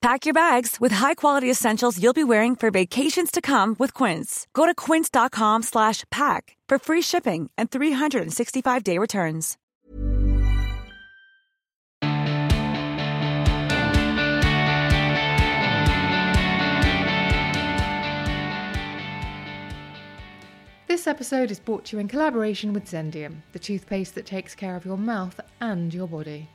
Pack your bags with high-quality essentials you'll be wearing for vacations to come with Quince. Go to quince.com slash pack for free shipping and 365-day returns. This episode is brought to you in collaboration with Zendium, the toothpaste that takes care of your mouth and your body.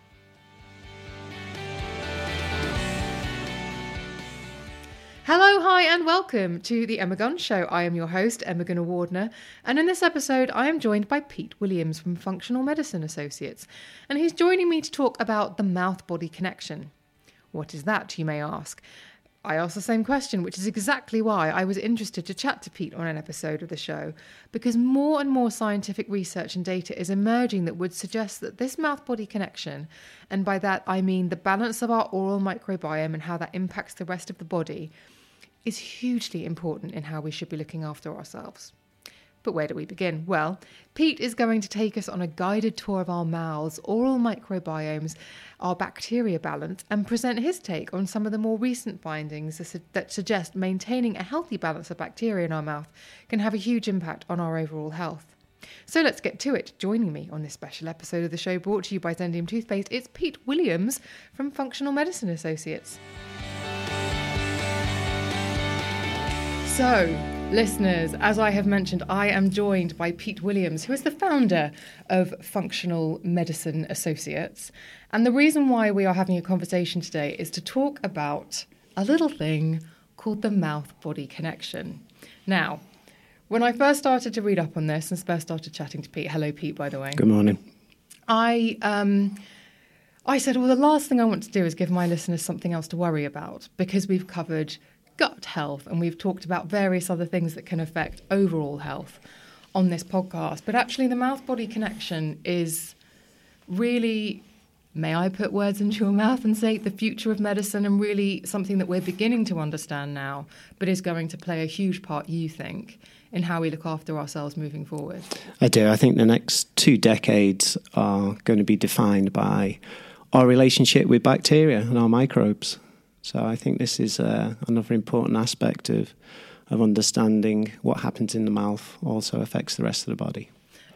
Hello, hi, and welcome to the Emma Guns Show. I am your host, Emma Gunavardhana, and in this episode, I am joined by Pete Williams from Functional Medicine Associates, and he's joining me to talk about the mouth body connection. What is that, you may ask? I asked the same question, which is exactly why I was interested to chat to Pete on an episode of the show, because more and more scientific research and data is emerging that would suggest that this mouth body connection, and by that I mean the balance of our oral microbiome and how that impacts the rest of the body, is hugely important in how we should be looking after ourselves. But where do we begin? Well, Pete is going to take us on a guided tour of our mouths, oral microbiomes, our bacteria balance, and present his take on some of the more recent findings that suggest maintaining a healthy balance of bacteria in our mouth can have a huge impact on our overall health. So let's get to it. Joining me on this special episode of the show brought to you by Zendium Toothpaste, it's Pete Williams from Functional Medicine Associates. So, listeners, as I have mentioned, I am joined by Pete Williams, who is the founder of Functional Medicine Associates. And the reason why we are having a conversation today is to talk about a little thing called the mouth body connection. Now, when I first started to read up on this and first started chatting to Pete, hello, Pete, by the way. Good morning. I um, I said, well, the last thing I want to do is give my listeners something else to worry about because we've covered gut health and we've talked about various other things that can affect overall health on this podcast. But actually, the mouth body connection is really. May I put words into your mouth and say the future of medicine and really something that we're beginning to understand now, but is going to play a huge part, you think, in how we look after ourselves moving forward? I do. I think the next two decades are going to be defined by our relationship with bacteria and our microbes. So I think this is uh, another important aspect of of understanding what happens in the mouth also affects the rest of the body.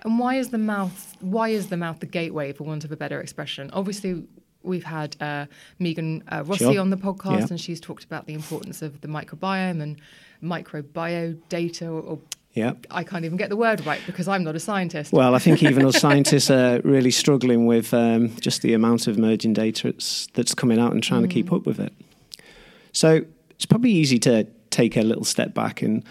And why is the mouth? Why is the mouth the gateway, for want of a better expression? Obviously, we've had uh, Megan uh, Rossi Sure. on the podcast, Yeah. and she's talked about the importance of the microbiome and microbiodata. Or, or Yeah. I can't even get the word right because I'm not a scientist. Well, I think even us scientists are really struggling with um, just the amount of emerging data that's coming out and trying to keep up with it. So it's probably easy to take a little step back and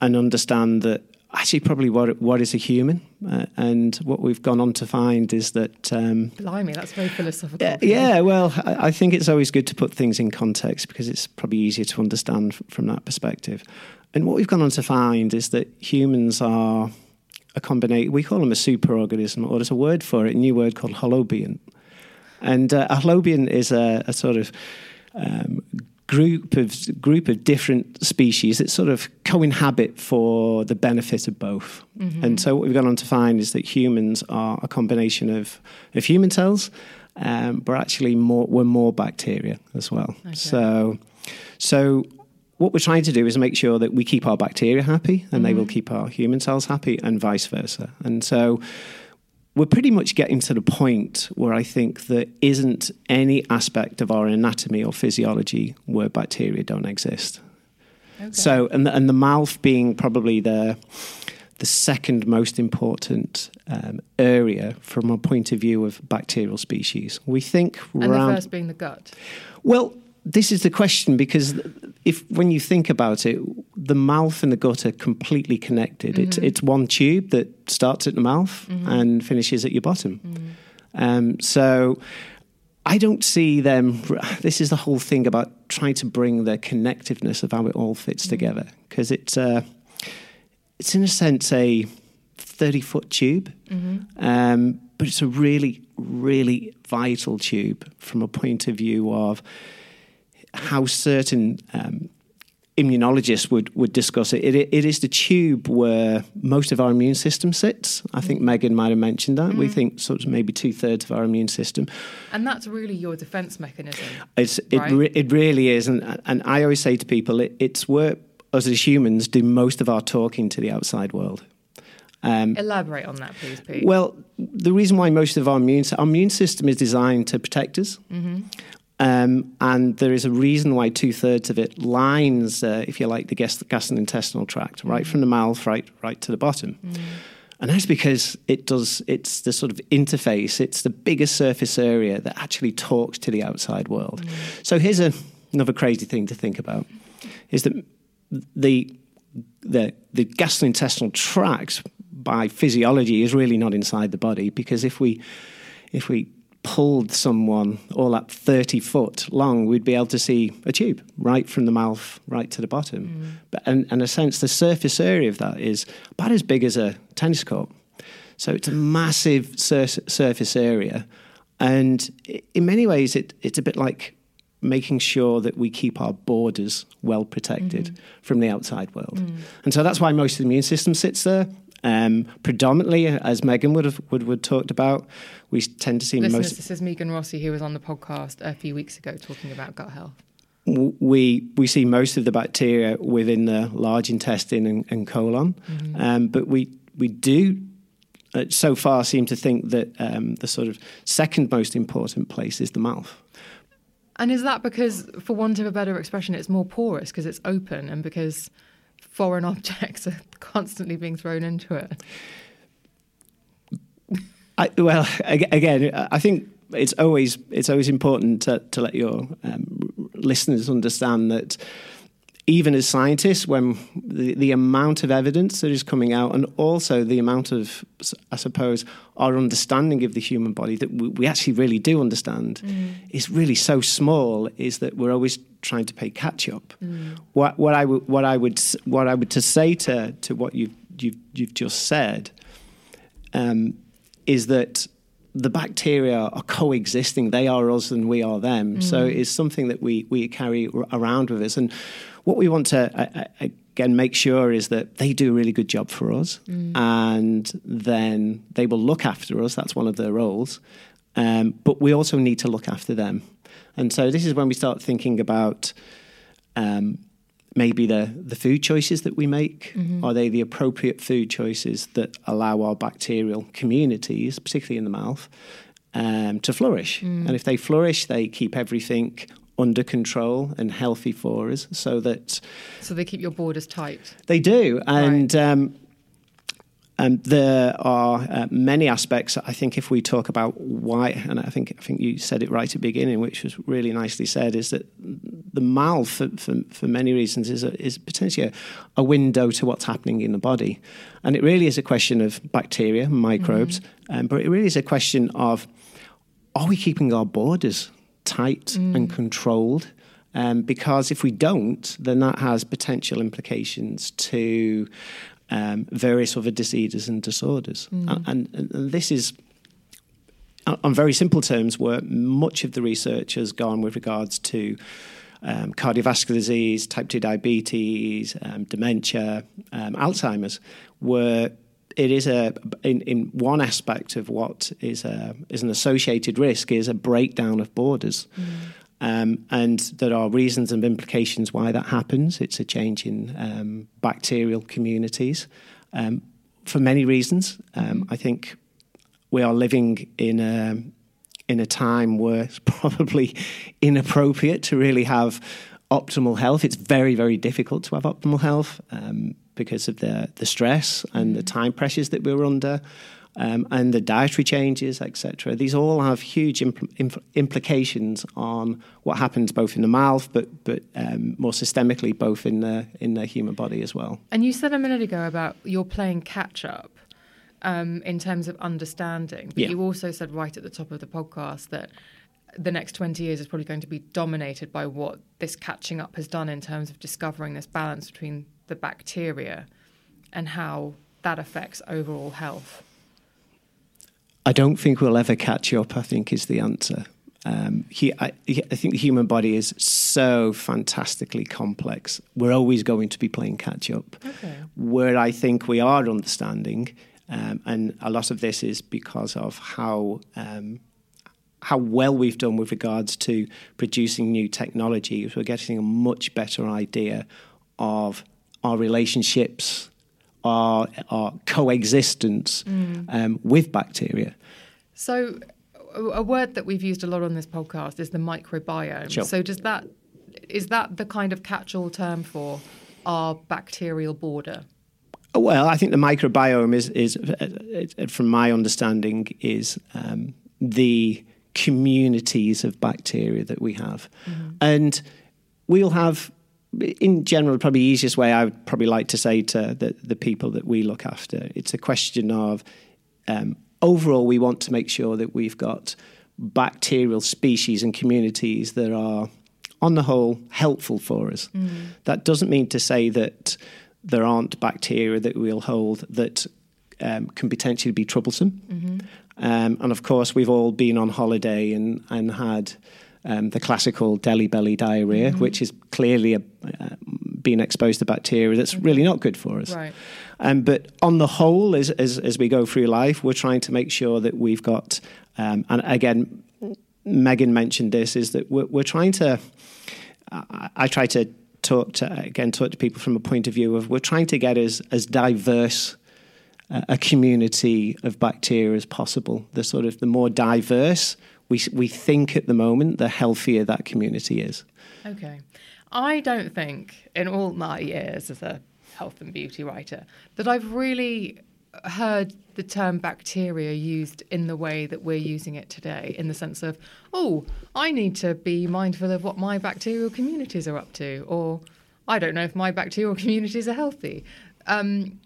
and understand that actually probably what what is a human, uh, and what we've gone on to find is that. Um, Blimey, that's very philosophical. Yeah, yeah, well, I, I think it's always good to put things in context because it's probably easier to understand f- from that perspective. And what we've gone on to find is that humans are a combination, we call them a superorganism, or there's a word for it, a new word called holobiont. And uh, a holobiont is a, a sort of um, group of group of different species that sort of co-inhabit for the benefit of both. And so what we've gone on to find is that humans are a combination of, of human cells, um, but actually more we're more bacteria as well. So so what we're trying to do is make sure that we keep our bacteria happy and they will keep our human cells happy and vice versa. And so we're pretty much getting to the point where I think there isn't any aspect of our anatomy or physiology where bacteria don't exist. Okay. So, and the, and the mouth being probably the the second most important um, area from a point of view of bacterial species. We think and the first being the gut. Well, this is the question because if when you think about it, the mouth and the gut are completely connected. It's it's one tube that starts at the mouth and finishes at your bottom. Um, so I don't see them. This is the whole thing about trying to bring the connectiveness of how it all fits together because it's uh, it's in a sense a thirty foot tube, um, but it's a really really vital tube from a point of view of how certain um, immunologists would, would discuss it. It, it is the tube where most of our immune system sits. I think Megan might have mentioned that. We think sort of maybe two thirds of our immune system. And that's really your defense mechanism. It's, it, Right. re- it really is. And, and I always say to people, it, it's where us as humans do most of our talking to the outside world. Um, Elaborate on that, please, Pete. Well, the reason why most of our immune our immune system is designed to protect us, um, and there is a reason why two thirds of it lines, uh, if you like, the gastrointestinal tract, right from the mouth right right to the bottom. And that's because it does. It's the sort of interface. It's the biggest surface area that actually talks to the outside world. So here's a, another crazy thing to think about: is that the the the gastrointestinal tract by physiology is really not inside the body because if we if we pulled someone all up 30 foot long we'd be able to see a tube right from the mouth right to the bottom. Mm. But and, and in a sense the surface area of that is about as big as a tennis court. So it's a massive sur- surface area. And in many ways it, it's a bit like making sure that we keep our borders well protected mm-hmm. from the outside world. Mm. And so that's why most of the immune system sits there. Um, predominantly, as Megan would have would, would talked about, we tend to see Listeners, most. this is Megan Rossi, who was on the podcast a few weeks ago talking about gut health. We we see most of the bacteria within the large intestine and, and colon, um, but we we do uh, so far seem to think that um, the sort of second most important place is the mouth. And is that because, for want of a better expression, it's more porous because it's open and because foreign objects are constantly being thrown into it? I, well, again, I think it's always it's always important to, to let your um, listeners understand that even as scientists, when the, the amount of evidence that is coming out, and also the amount of, I suppose, our understanding of the human body that we, we actually really do understand mm. is really so small, is that we're always trying to play catch up. Mm. What, what I would what I would what I would to say to to what you've you've, you've just said um, is that the bacteria are coexisting. They are us and we are them. So mm. it's something that we, we carry around with us. And what we want to, uh, again, make sure is that they do a really good job for us. And then they will look after us. That's one of their roles. Um, but we also need to look after them. And so this is when we start thinking about um, maybe the, the food choices that we make are they the appropriate food choices that allow our bacterial communities particularly in the mouth um, to flourish and if they flourish they keep everything under control and healthy for us so that So they keep your borders tight. they do and um, um, there are uh, many aspects. I think if we talk about why, and I think I think you said it right at the beginning, which was really nicely said, is that the mouth, for, for, for many reasons, is a, is potentially a, a window to what's happening in the body, and it really is a question of bacteria, microbes, um, but it really is a question of are we keeping our borders tight and controlled? Um, because if we don't, then that has potential implications to um, various other diseases and disorders. And, and, and this is, on very simple terms, where much of the research has gone with regards to um, cardiovascular disease, type 2 diabetes, um, dementia, um, Alzheimer's, where it is a in, in one aspect of what is a, is an associated risk is a breakdown of borders. Um, and there are reasons and implications why that happens. It's a change in um, bacterial communities um, for many reasons. Um, I think we are living in a in a time where it's probably inappropriate to really have optimal health. It's very very difficult to have optimal health um, because of the the stress and the time pressures that we were under. Um, and the dietary changes, etc. These all have huge impl- impl- implications on what happens both in the mouth, but but um, more systemically, both in the in the human body as well. And you said a minute ago about you're playing catch up um, in terms of understanding, but Yeah. you also said right at the top of the podcast that the next 20 years is probably going to be dominated by what this catching up has done in terms of discovering this balance between the bacteria and how that affects overall health. I don't think we'll ever catch up. I think is the answer. Um, he, I, I think the human body is so fantastically complex. We're always going to be playing catch up. Okay. Where I think we are understanding, um, and a lot of this is because of how um, how well we've done with regards to producing new technology. We're getting a much better idea of our relationships, our, our coexistence um, with bacteria. So, a word that we've used a lot on this podcast is the microbiome. Sure. So, does that is that the kind of catch-all term for our bacterial border? Well, I think the microbiome is, is uh, uh, from my understanding, is um, the communities of bacteria that we have. And we'll have, in general, probably the easiest way I would probably like to say to the, the people that we look after, it's a question of um, overall, we want to make sure that we've got bacterial species and communities that are, on the whole, helpful for us. That doesn't mean to say that there aren't bacteria that we'll hold that um, can potentially be troublesome. Um, and of course, we've all been on holiday and, and had um, the classical deli belly diarrhea, which is clearly a, uh, being exposed to bacteria that's really not good for us. Right. Um, but on the whole, as, as, as we go through life, we're trying to make sure that we've got, um, and again, Megan mentioned this, is that we're, we're trying to, I, I try to talk to, again, talk to people from a point of view of we're trying to get as, as diverse a community of bacteria as possible. The sort of, the more diverse we, we think at the moment, the healthier that community is. Okay. I don't think, in all my years as a health and beauty writer, that I've really heard the term bacteria used in the way that we're using it today, in the sense of, oh, I need to be mindful of what my bacterial communities are up to, or I don't know if my bacterial communities are healthy. Um,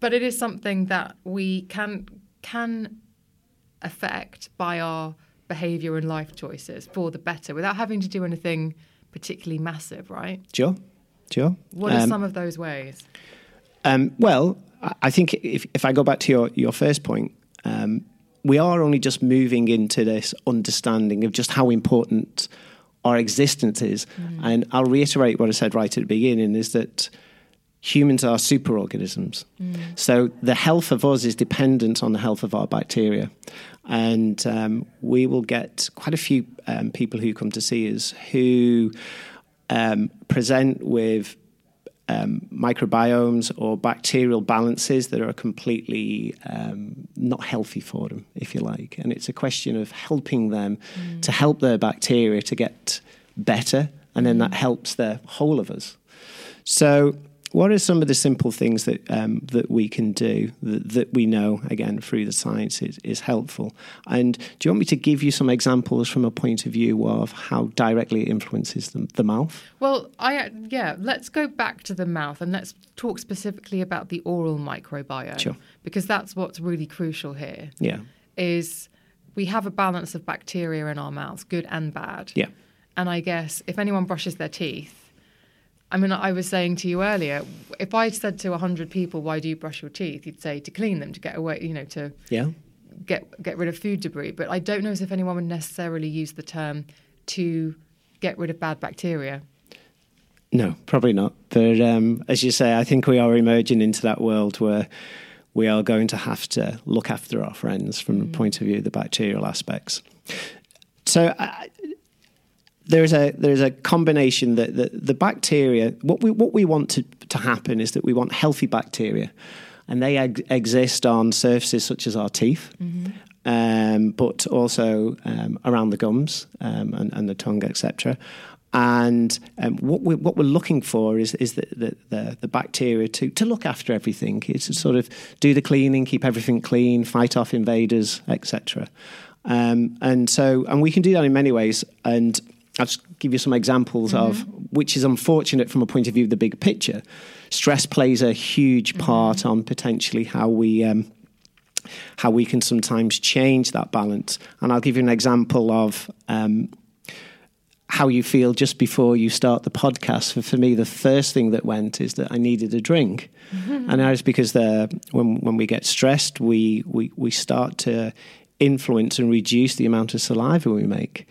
but it is something that we can can affect by our behavior and life choices for the better without having to do anything particularly massive, right? Sure, sure. What are Um, some of those ways? Um, well, I- think if, if I go back to your, your first point, um, we are only just moving into this understanding of just how important our existence is. And I'll reiterate what I said right at the beginning is that humans are superorganisms. So the health of us is dependent on the health of our bacteria. And um, we will get quite a few um, people who come to see us who um, present with um, microbiomes or bacterial balances that are completely um, not healthy for them, if you like. And it's a question of helping them to help their bacteria to get better, and then that helps the whole of us. So, what are some of the simple things that um, that we can do that, that we know again through the science is, is helpful? And do you want me to give you some examples from a point of view of how directly it influences the, the mouth? Well, I yeah, let's go back to the mouth and let's talk specifically about the oral microbiome Sure. because that's what's really crucial here. Yeah, Is we have a balance of bacteria in our mouths, good and bad. yeah, And I guess if anyone brushes their teeth, I mean, I was saying to you earlier, if I said to 100 people, why do you brush your teeth? You'd say to clean them, to get away, you know, to yeah. get, get rid of food debris. But I don't know as if anyone would necessarily use the term to get rid of bad bacteria. No, probably not. But um, as you say, I think we are emerging into that world where we are going to have to look after our friends from the point of view of the bacterial aspects. So uh, there's a there's a combination that the, the bacteria. What we what we want to to happen is that we want healthy bacteria, and they ex- exist on surfaces such as our teeth. Um, but also um, around the gums um, and, and the tongue, etc. And um, what, we're, what we're looking for is, is the, the, the, the, bacteria to, to look after everything. It's to sort of do the cleaning, keep everything clean, fight off invaders, etc. Um, and so, and we can do that in many ways. And I'll just give you some examples mm-hmm. of which is unfortunate from a point of view of the big picture. Stress plays a huge mm-hmm. part mm-hmm. on potentially how we um, how we can sometimes change that balance. And I'll give you an example of um, how you feel just before you start the podcast. For, for me, the first thing that went is that I needed a drink. Mm-hmm. And that is because the, when, when we get stressed, we, we, we start to influence and reduce the amount of saliva we make.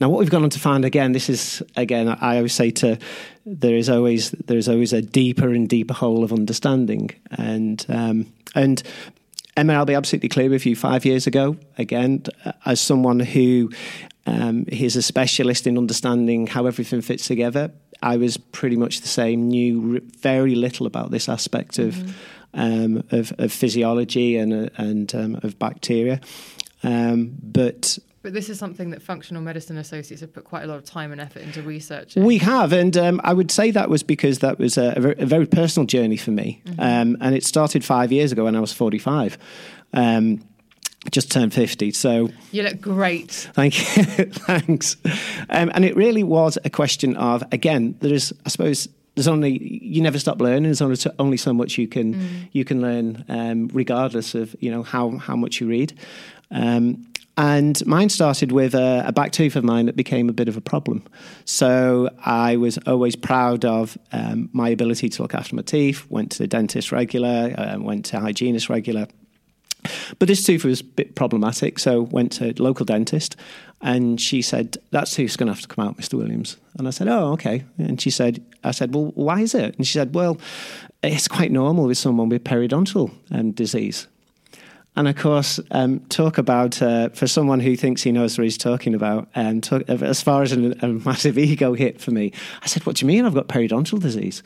Now, what we've gone on to find again, this is again, I always say to there is always there is always a deeper and deeper hole of understanding, and um, and Emma, I'll be absolutely clear with you. Five years ago, again, as someone who um, is a specialist in understanding how everything fits together, I was pretty much the same. Knew very little about this aspect of mm-hmm. um, of, of, physiology and and um, of bacteria, um, but but this is something that functional medicine associates have put quite a lot of time and effort into research. We have, and um, I would say that was because that was a, a, very, a very, personal journey for me, mm-hmm. um, and it started five years ago when I was forty-five. Um, just turned 50 so you look great thank you thanks um, and it really was a question of again there is i suppose there's only you never stop learning. There's only so, only so much you can mm. you can learn, um, regardless of you know how how much you read. Um, and mine started with a, a, back tooth of mine that became a bit of a problem. So I was always proud of um, my ability to look after my teeth, went to the dentist regular, uh, went to hygienist regular. But this tooth was a bit problematic, so went to a local dentist, and she said, that tooth's going to have to come out, Mr. Williams. And I said, oh, okay. And she said, I said, well, why is it? And she said, well, it's quite normal with someone with periodontal um, disease. And of course, um, talk about uh, for someone who thinks he knows what he's talking about. And talk, as far as a, a massive ego hit for me, I said, "What do you mean? I've got periodontal disease?"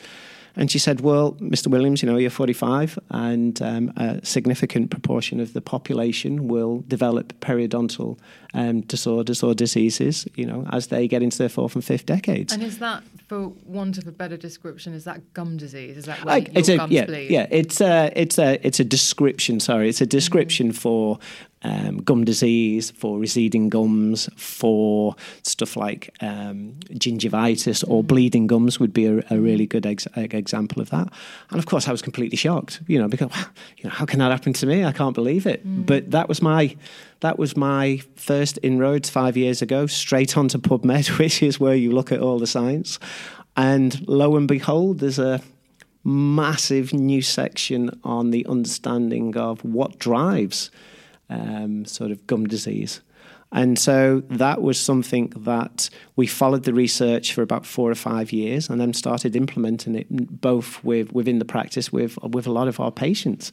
And she said, Well, Mr. Williams, you know, you're 45, and um, a significant proportion of the population will develop periodontal um, disorders or diseases, you know, as they get into their fourth and fifth decades. And is that, for want of a better description, is that gum disease? Is that where like, your a, gums yeah, bleed? Yeah, it's a, it's, a, it's a description, sorry, it's a description mm-hmm. for um, gum disease, for receding gums, for stuff like um, gingivitis or mm. bleeding gums would be a, a really good ex- example of that. And of course, I was completely shocked, you know, because you know how can that happen to me? I can't believe it. Mm. But that was my that was my first inroads five years ago, straight onto PubMed, which is where you look at all the science. And lo and behold, there's a massive new section on the understanding of what drives um, sort of gum disease. And so that was something that we followed the research for about four or five years, and then started implementing it both with within the practice with with a lot of our patients.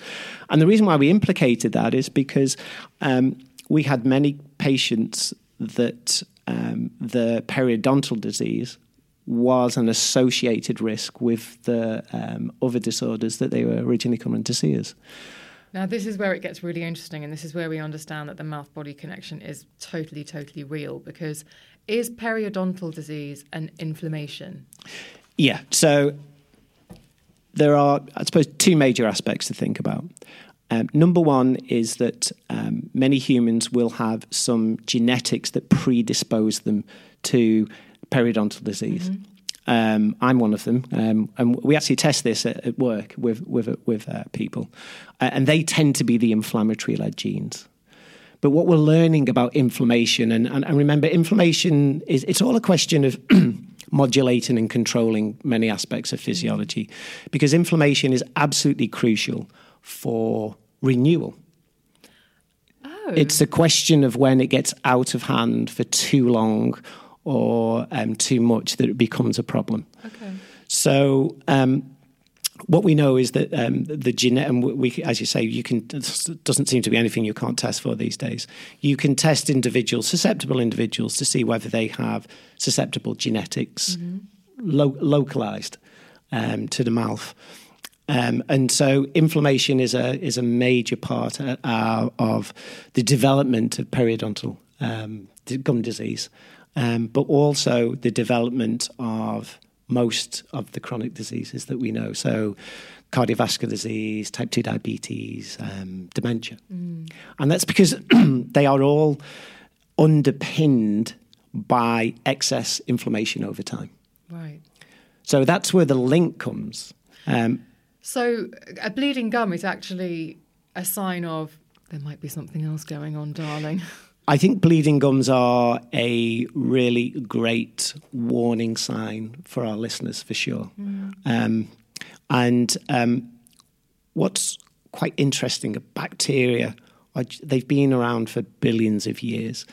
And the reason why we implicated that is because um, we had many patients that um, the periodontal disease was an associated risk with the um, other disorders that they were originally coming to see us. Now, this is where it gets really interesting, and this is where we understand that the mouth body connection is totally, totally real because is periodontal disease an inflammation? Yeah. So there are, I suppose, two major aspects to think about. Um, number one is that um, many humans will have some genetics that predispose them to periodontal disease. Mm-hmm. Um, I'm one of them, um, and we actually test this at, at work with with with uh, people, uh, and they tend to be the inflammatory-led genes. But what we're learning about inflammation, and, and, and remember, inflammation is it's all a question of modulating and controlling many aspects of physiology, because inflammation is absolutely crucial for renewal. Oh. It's a question of when it gets out of hand for too long or um, too much that it becomes a problem. Okay. So um, what we know is that um, the genetic, and we, as you say, you can. Doesn't seem to be anything you can't test for these days. You can test individuals, susceptible individuals, to see whether they have susceptible genetics, mm-hmm. lo- localized um, to the mouth. Um, and so, inflammation is a is a major part uh, of the development of periodontal um, gum disease. Um, but also the development of most of the chronic diseases that we know. So, cardiovascular disease, type 2 diabetes, um, dementia. Mm. And that's because they are all underpinned by excess inflammation over time. Right. So that's where the link comes. Um, so a bleeding gum is actually a sign of there might be something else going on, darling. I think bleeding gums are a really great warning sign for our listeners, for sure. Mm. Um, and um, what's quite interesting, bacteria, are, they've been around for billions of years.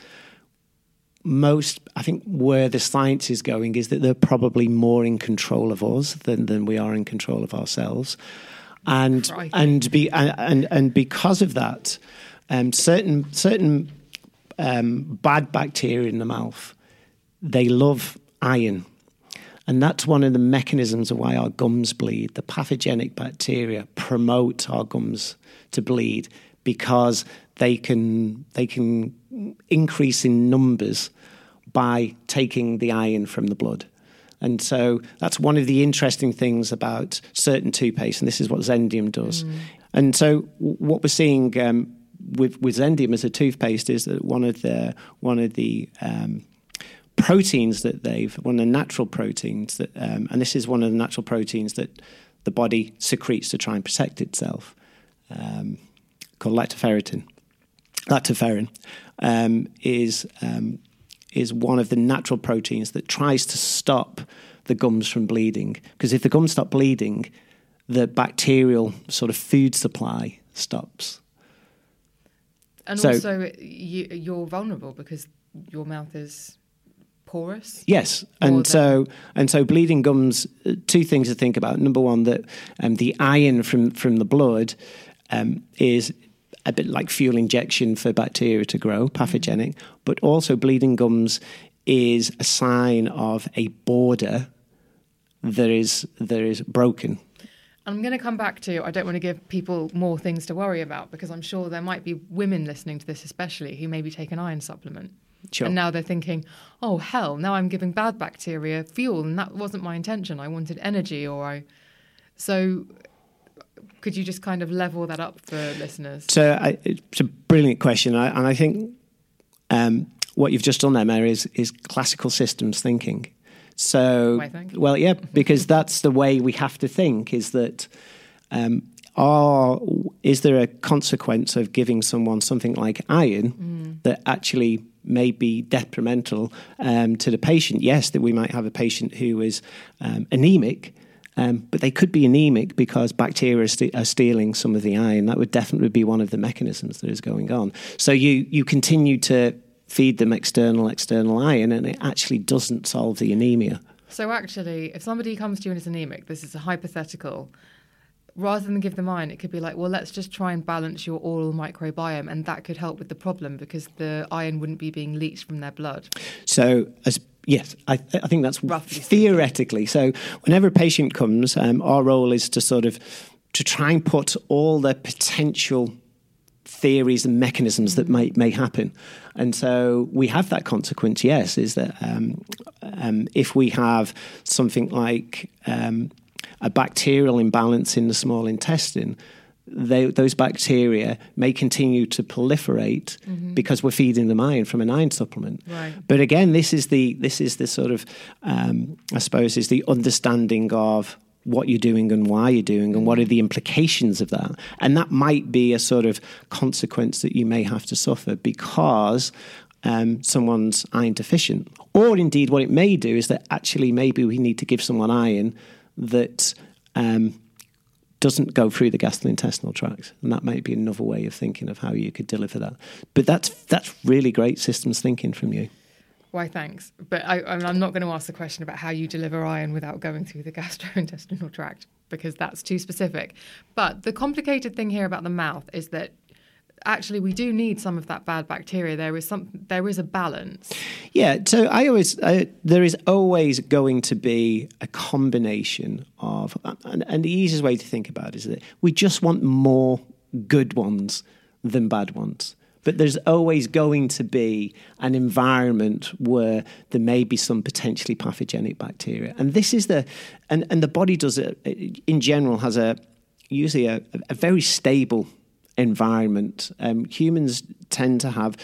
Most, I think, where the science is going is that they're probably more in control of us than, than we are in control of ourselves. And and be and, and, and because of that, um, certain certain um, bad bacteria in the mouth, they love iron. And that's one of the mechanisms of why our gums bleed. The pathogenic bacteria promote our gums to bleed because they can they can increase in numbers by taking the iron from the blood. And so that's one of the interesting things about certain toothpaste, and this is what Zendium does. Mm. And so what we're seeing um, with with Zendium as a toothpaste is that one of the one of the um, proteins that they've one of the natural proteins that um, and this is one of the natural proteins that the body secretes to try and protect itself um, called lactoferritin. Lactoferrin um, is um, is one of the natural proteins that tries to stop the gums from bleeding. Because if the gums stop bleeding the bacterial sort of food supply stops and so, also, you, you're vulnerable because your mouth is porous. Yes, and so and so bleeding gums. Uh, two things to think about. Number one, that um, the iron from from the blood um, is a bit like fuel injection for bacteria to grow, pathogenic. Mm-hmm. But also, bleeding gums is a sign of a border that is that is broken. I'm going to come back to I don't want to give people more things to worry about because I'm sure there might be women listening to this, especially who maybe take an iron supplement. Sure. And now they're thinking, oh, hell, now I'm giving bad bacteria fuel. And that wasn't my intention. I wanted energy or I. So could you just kind of level that up for listeners? So I, it's a brilliant question. I, and I think um, what you've just done there, Mary, is, is classical systems thinking. So, well, yeah, because that's the way we have to think. Is that um, are is there a consequence of giving someone something like iron mm. that actually may be detrimental um, to the patient? Yes, that we might have a patient who is um, anemic. Um, but they could be anemic because bacteria are, st- are, stealing some of the iron. That would definitely be one of the mechanisms that is going on. So you you continue to feed them external external iron, and it actually doesn't solve the anemia. So actually, if somebody comes to you and is anemic, this is a hypothetical. Rather than give them iron, it could be like, well, let's just try and balance your oral microbiome, and that could help with the problem because the iron wouldn't be being leached from their blood. So, as Yes, I, I, think that's Roughly theoretically. So, whenever a patient comes, um, our role is to sort of to try and put all the potential theories and mechanisms that may, may happen. And so we have that consequence, yes, is that um, um, if we have something like um, a bacterial imbalance in the small intestine, they, those bacteria may continue to proliferate mm-hmm. because we're feeding them iron from an iron supplement. Right. But again, this is the this is the sort of um, I suppose is the understanding of what you're doing and why you're doing and what are the implications of that. And that might be a sort of consequence that you may have to suffer because um, someone's iron deficient. Or indeed, what it may do is that actually maybe we need to give someone iron that um, doesn't go through the gastrointestinal tract, and that might be another way of thinking of how you could deliver that. But that's that's really great systems thinking from you. Why, thanks. But I, am not going to ask the question about how you deliver iron without going through the gastrointestinal tract because that's too specific. But the complicated thing here about the mouth is that actually we do need some of that bad bacteria there is some there is a balance yeah so i always I, there is always going to be a combination of and, and, the easiest way to think about it is that we just want more good ones than bad ones but there's always going to be an environment where there may be some potentially pathogenic bacteria. And this is the, and, and the body does it, in general, has a, usually a, a very stable environment. Um, humans tend to have,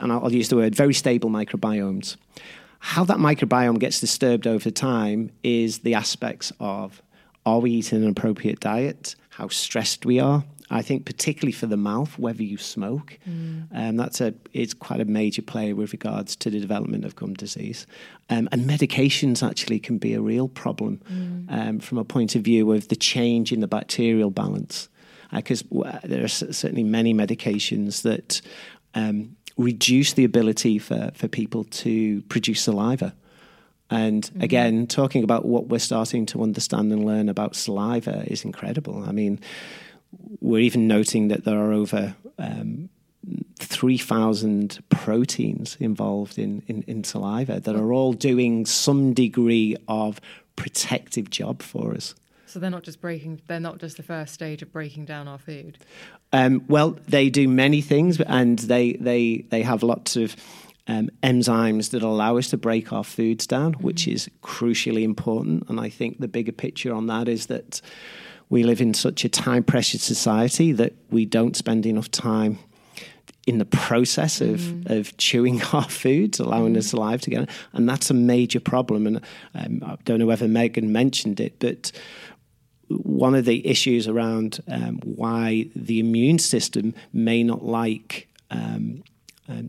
and I'll, I'll use the word, very stable microbiomes. How that microbiome gets disturbed over time is the aspects of are we eating an appropriate diet? How stressed we are? I think particularly for the mouth, whether you smoke, mm. um, that's a it's quite a major player with regards to the development of gum disease. Um, and medications actually can be a real problem mm. um, from a point of view of the change in the bacterial balance, because uh, there are certainly many medications that um, reduce the ability for, for people to produce saliva. And mm-hmm. again, talking about what we're starting to understand and learn about saliva is incredible. I mean, we're even noting that there are over um, 3,000 proteins involved in, in, in, saliva that are all doing some degree of protective job for us. So they're not just breaking, they're not just the first stage of breaking down our food. Um, well, they do many things, and they, they, they have lots of um, enzymes that allow us to break our foods down, mm-hmm. which is crucially important. And I think the bigger picture on that is that we live in such a time pressured society that we don't spend enough time in the process of, mm-hmm. of chewing our foods, allowing mm-hmm. us alive together. And that's a major problem. And um, I don't know whether Megan mentioned it, but one of the issues around um, why the immune system may not like um,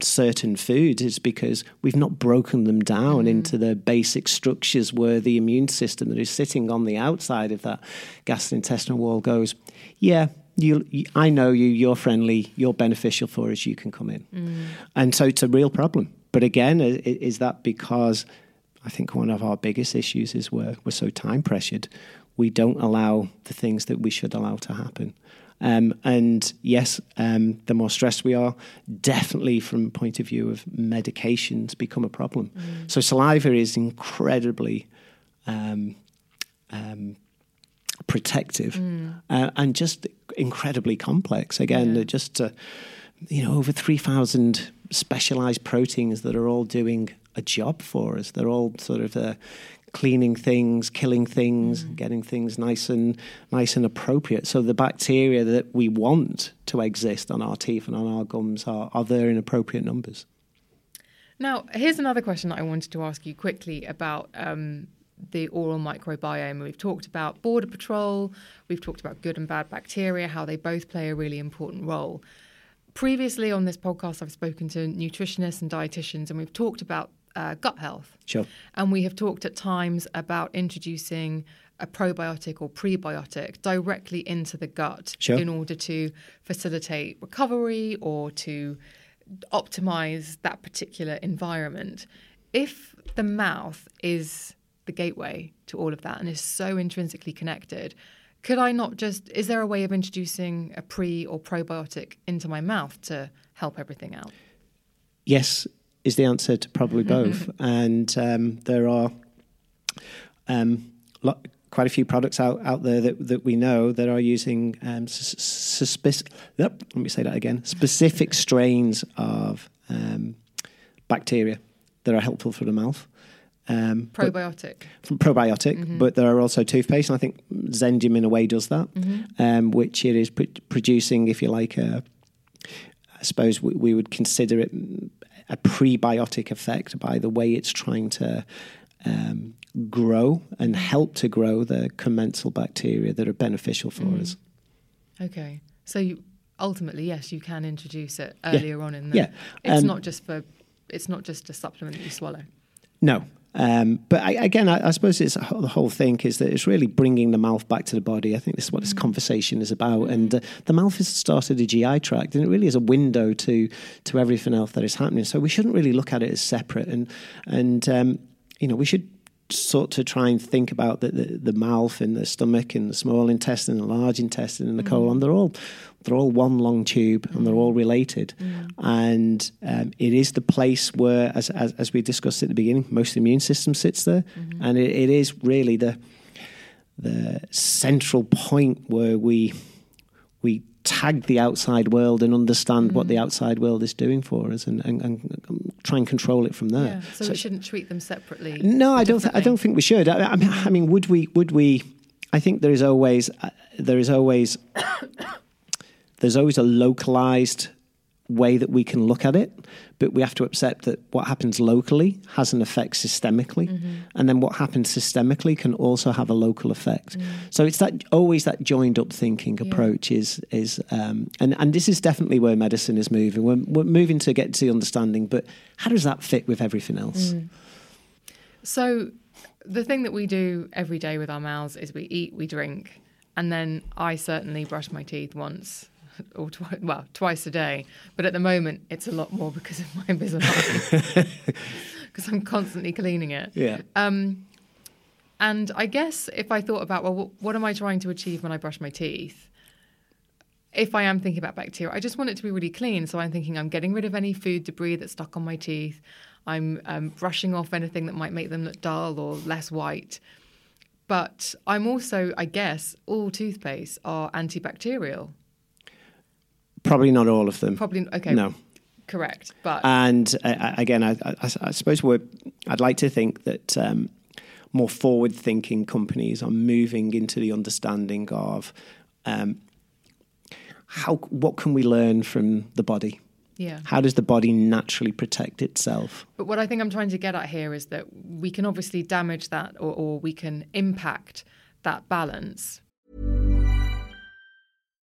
certain foods is because we've not broken them down mm. into the basic structures where the immune system that is sitting on the outside of that gastrointestinal wall goes, yeah, you, I know you, you're friendly, you're beneficial for us, you can come in. Mm. And so it's a real problem. But again, is that because I think one of our biggest issues is we're, we're so time pressured, we don't allow the things that we should allow to happen. Um, and yes, um, the more stressed we are, definitely from point of view of medications become a problem. Mm. So saliva is incredibly um, um protective mm. uh, and just incredibly complex. Again, yeah. just uh, you know over three thousand specialized proteins that are all doing a job for us. They're all sort of uh, cleaning things, killing things, mm. getting things nice and nice and appropriate. So the bacteria that we want to exist on our teeth and on our gums are, are there in appropriate numbers. Now, here's another question that I wanted to ask you quickly about um, the oral microbiome. We've talked about border patrol, we've talked about good and bad bacteria, how they both play a really important role. Previously on this podcast, I've spoken to nutritionists and dietitians, and we've talked about uh, gut health. Sure. And we have talked at times about introducing a probiotic or prebiotic directly into the gut sure. in order to facilitate recovery or to optimize that particular environment. If the mouth is the gateway to all of that and is so intrinsically connected, could I not just, is there a way of introducing a pre or probiotic into my mouth to help everything out? Yes, is the answer to probably both. and um, there are um, quite a few products out, out there that, that we know that are using um, suspic- let me say that again specific strains of um, bacteria that are helpful for the mouth. Um, probiotic. From probiotic, mm-hmm. but there are also toothpaste, and I think Zendium in a way does that, mm-hmm. um, which it is pr- producing, if you like, a, I suppose we, we, would consider it a prebiotic effect by the way it's trying to um, grow and help to grow the commensal bacteria that are beneficial for mm. us. Okay, so you, ultimately, yes, you can introduce it earlier yeah. on in the. Yeah, it's um, not just for. It's not just a supplement that you swallow. No, um, but I, again, I, I, suppose it's the whole thing is that it's really bringing the mouth back to the body. I think this is what this mm. conversation is about. And mm. uh, the mouth is started a GI tract, and it really is a window to to everything else that is happening. So we shouldn't really look at it as separate. And and um, you know, we should sort to try and think about the, the, the, mouth and the stomach and the small intestine, the large intestine, and the mm. colon. They're all they're all one long tube and they're all mm. related. Mm. And um, it is the place where, as, as, as we discussed at the beginning, most of the immune system sits there, mm-hmm. and it, it is really the the central point where we we tag the outside world and understand what Mm. the outside world is doing for us and, and, and try and control it from there. Yeah, so, we shouldn't treat them separately. No, I don't. Th- I don't think we should. I, I, mean, I mean, would we? Would we? I think there is always uh, there is always there's always a localized way that we can look at it, but we have to accept that what happens locally has an effect systemically, mm-hmm. and then what happens systemically can also have a local effect. Mm. So it's that always that joined up thinking approach is is um, and and this is definitely where medicine is moving. We're, we're moving to get to the understanding, but how does that fit with everything else? Mm. So, the thing that we do every day with our mouths is we eat, we drink, and then I certainly brush my teeth once or twice, well, twice a day. But at the moment, it's a lot more because of my Invisalign, because I'm constantly cleaning it. Yeah. Um, and I guess if I thought about, well, wh- what am I trying to achieve when I brush my teeth? If I am thinking about bacteria, I just want it to be really clean. So I'm thinking I'm getting rid of any food debris that's stuck on my teeth. I'm um, brushing off anything that might make them look dull or less white. But I'm also, I guess, all toothpaste are antibacterial. Probably not all of them. Probably, okay. No. Correct. But And uh, uh, again, I, I, I suppose we're, I'd like to think that um, more forward thinking companies are moving into the understanding of um, how, what can we learn from the body? yeah. How does the body naturally protect itself? But what I think I'm trying to get at here is that we can obviously damage that or, or we can impact that balance.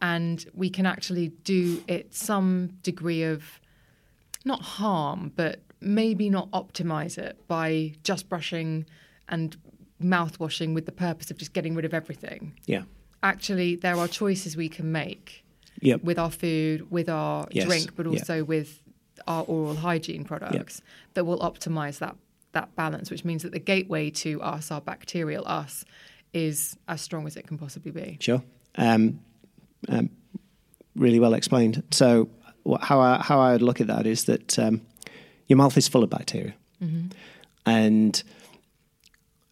And we can actually do it some degree of not harm, but maybe not optimize it by just brushing and mouthwashing with the purpose of just getting rid of everything. Yeah. Actually, there are choices we can make Yep. with our food, with our Yes, drink, but also with our oral hygiene products that will optimize that that balance, which means that the gateway to us, our bacterial us, is as strong as it can possibly be. Sure. Um, um, really well explained. So, how I, how I would look at that is that um, your mouth is full of bacteria, and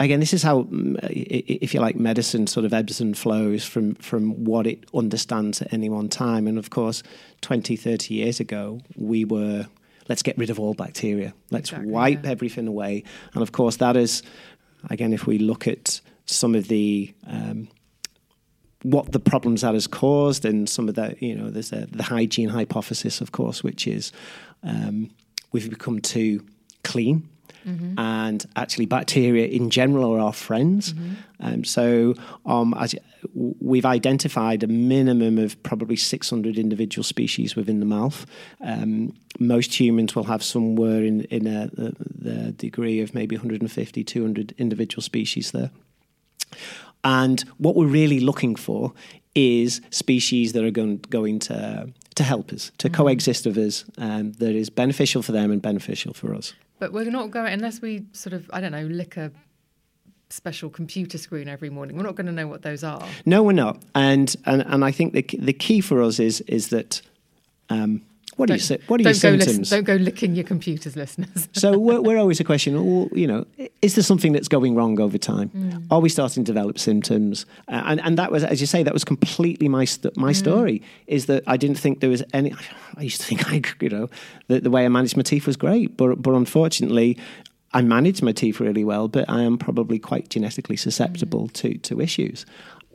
again, this is how, mm, if you like, medicine sort of ebbs and flows from from what it understands at any one time. And of course, 20, 30 years ago, we were let's get rid of all bacteria, let's Exactly, wipe yeah. everything away. And of course, that is again, if we look at some of the um, what the problems that has caused and some of the you know there's a, the hygiene hypothesis of course which is um, we've become too clean. And actually bacteria in general are our friends. Um, so um, as, we've identified a minimum of probably 600 individual species within the mouth. Um, most humans will have somewhere in, in a, the, the degree of maybe 150 200 individual species there and what we're really looking for is species that are going, going to to help us, to coexist with us, um, that is beneficial for them and beneficial for us. But we're not going unless we sort of I don't know lick a special computer screen every morning. We're not going to know what those are. No, we're not. And and, and I think the the key for us is is that um, what are your sy- what are your don't listen, symptoms? don't go licking your computers, listeners. so we're, we're always a question. Well, you know, is there something that's going wrong over time? Mm. Are we starting to develop symptoms? Uh, and and that was, as you say, that was completely my st- my Mm. story. Is that I didn't think there was any. I used to think I, you know, that the way I managed my teeth was great, but but unfortunately. I manage my teeth really well, but I am probably quite genetically susceptible to, to issues.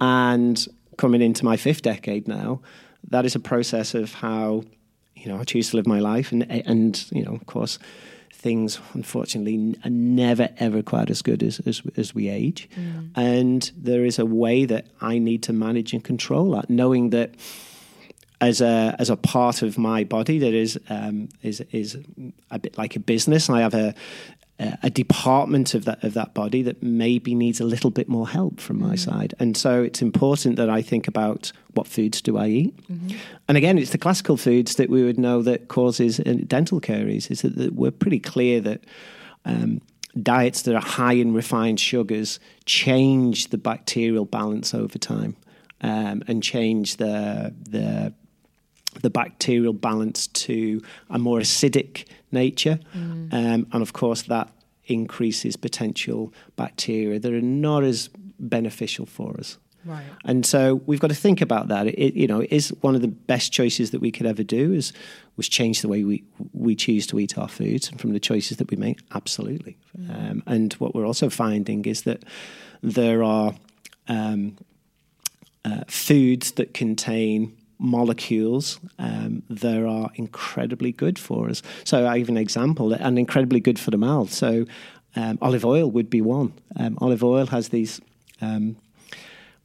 And coming into my fifth decade now, that is a process of how, you know, I choose to live my life. And, and you know, of course, things unfortunately are never ever quite as good as, as, as we age. And there is a way that I need to manage and control that, knowing that as a as a part of my body that is um, is is a bit like a business. I have a a department of that of that body that maybe needs a little bit more help from my side, and so it's important that I think about what foods do I eat, and again, it's the classical foods that we would know that causes uh, dental caries. Is that, that we're pretty clear that. Um, diets that are high in refined sugars change the bacterial balance over time um, and change the the the bacterial balance to a more acidic nature. Um, and of course, that increases potential bacteria that are not as beneficial for us. Right. And so we've got to think about that. It, you know, it is one of the best choices that we could ever do is was change the way we we choose to eat our foods and from the choices that we make. Absolutely. Um, and what we're also finding is that there are um, uh, foods that contain molecules um, that are incredibly good for us. So I give an example, and incredibly good for the mouth. So um, olive oil would be one. Um, olive oil has these um,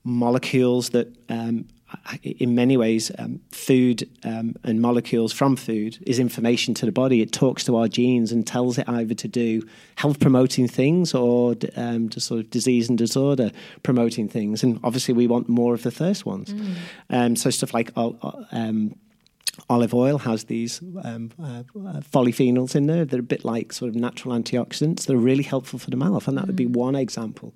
molecules that, um, in many ways, um, food um, and molecules from food is information to the body. It talks to our genes and tells it either to do health promoting things or um, to sort of disease and disorder promoting things. And obviously, we want more of the first ones. Um, so stuff like um, olive oil has these um, uh, uh, polyphenols in there. They're a bit like sort of natural antioxidants. They're really helpful for the mouth, and that would be one example.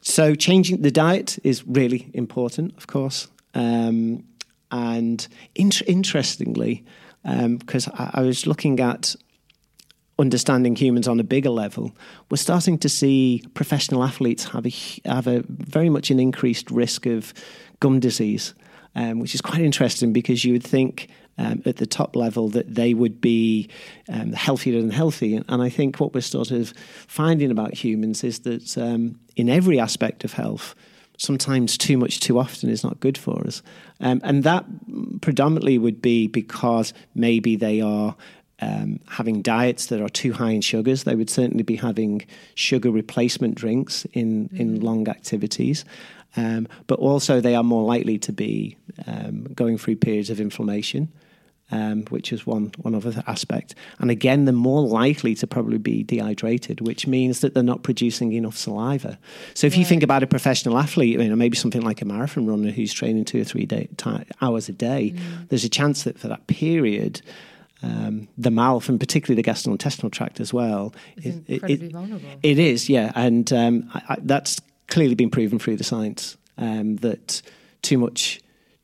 So changing the diet is really important, of course. Um, and int- interestingly, because I, I was looking at understanding humans on a bigger level, we're starting to see professional athletes have a have a very much an increased risk of gum disease, um, which is quite interesting because you would think. Um, at the top level, that they would be um, healthier than healthy, and, and I think what we're sort of finding about humans is that um, in every aspect of health, sometimes too much too often is not good for us. Um, and that predominantly would be because maybe they are um, having diets that are too high in sugars. They would certainly be having sugar replacement drinks in, in long activities. Um, but also, they are more likely to be um, going through periods of inflammation. Um, which is one one other aspect. And again, they're more likely to probably be dehydrated, which means that they're not producing enough saliva. So if you think about a professional athlete, you know, maybe something like a marathon runner who's training two or three day, ti hours a day, there's a chance that for that period. Um, the mouth and particularly the gastrointestinal tract as well. It's it- it- incredibly it- vulnerable. it is, yeah, and um, I, I, that's clearly been proven through the science um, that too much,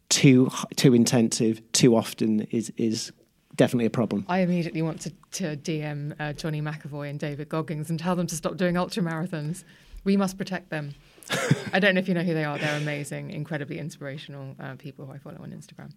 too too intensive, too often is is definitely a problem. I immediately want to, to DM uh, Johnny McAvoy and David Goggins and tell them to stop doing ultra marathons. We must protect them. I don't know if you know who they are. They're amazing, incredibly inspirational uh, people who I follow on Instagram.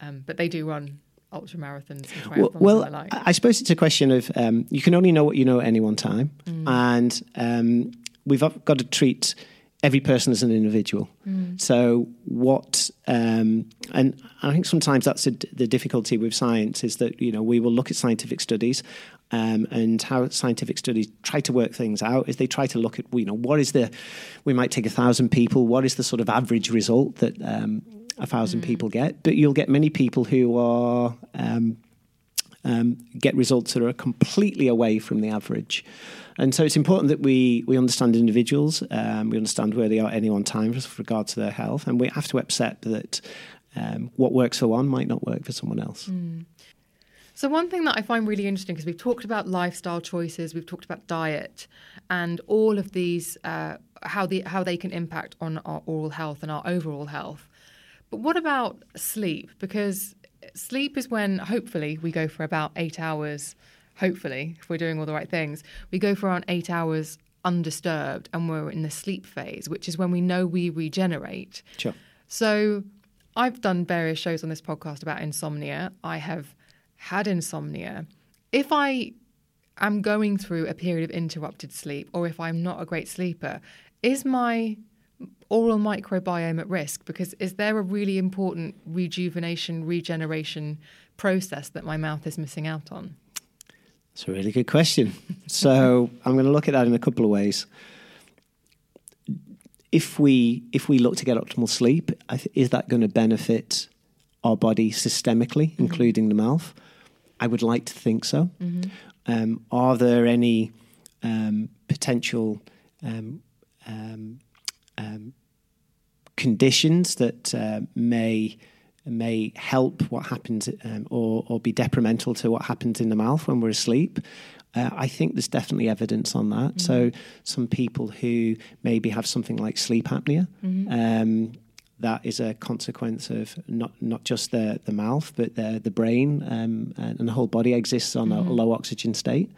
Um, but they do run ultra marathons Well, well like. I I suppose it's a question of um, you can only know what you know at any one time, Mm. and um, we've got to treat every person is an individual. Mm. So what? Um, and I think sometimes that's a, the difficulty with science is that you know we will look at scientific studies. Um, and how scientific studies try to work things out is they try to look at you know what is the we might take a thousand people what is the sort of average result that um, a thousand people get but you'll get many people who are um, um, get results that are completely away from the average. And so it's important that we, we understand individuals, um, we understand where they are at any one time with regard to their health, and we have to accept that um, what works for one might not work for someone else. So one thing that I find really interesting because we've talked about lifestyle choices, we've talked about diet, and all of these uh, how the how they can impact on our oral health and our overall health. But what about sleep? Because sleep is when hopefully we go for about eight hours. Hopefully, if we're doing all the right things, we go for around eight hours undisturbed, and we're in the sleep phase, which is when we know we regenerate. Sure. So I've done various shows on this podcast about insomnia. I have had insomnia. If I am going through a period of interrupted sleep or if I'm not a great sleeper, is my oral microbiome at risk? Because is there a really important rejuvenation, regeneration process that my mouth is missing out on? It's a really good question. so I'm going to look at that in a couple of ways. If we if we look to get optimal sleep, is that going to benefit our body systemically, mm-hmm. including the mouth? I would like to think so. Mm-hmm. Um, are there any um, potential um, um, um conditions that uh, may may help what happens um, or, or be detrimental to what happens in the mouth when we're asleep? Uh, I think there's definitely evidence on that. Mm-hmm. So, some people who maybe have something like sleep apnea, mm-hmm that is a consequence of not not just the the mouth, but the the brain um, and, the whole body exists on mm-hmm. a low oxygen state,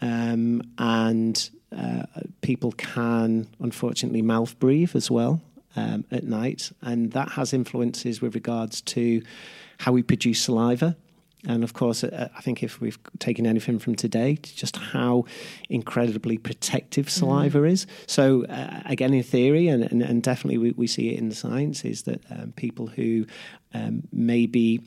um, and uh, people can unfortunately mouth breathe as well um, at night, and that has influences with regards to how we produce saliva. And of course, uh, I think if we've taken anything from today, just how incredibly protective mm-hmm. saliva mm. is. So, uh, again, in theory, and, and, and definitely we, we, see it in the science, is that um, people who um, maybe